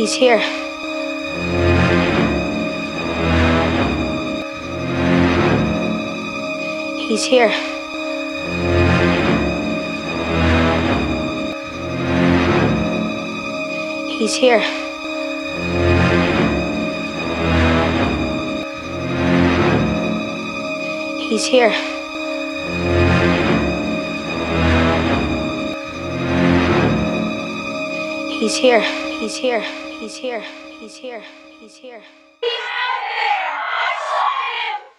He's here. He's here. He's here. He's here. He's here. He's here. He's here. He's here. He's here.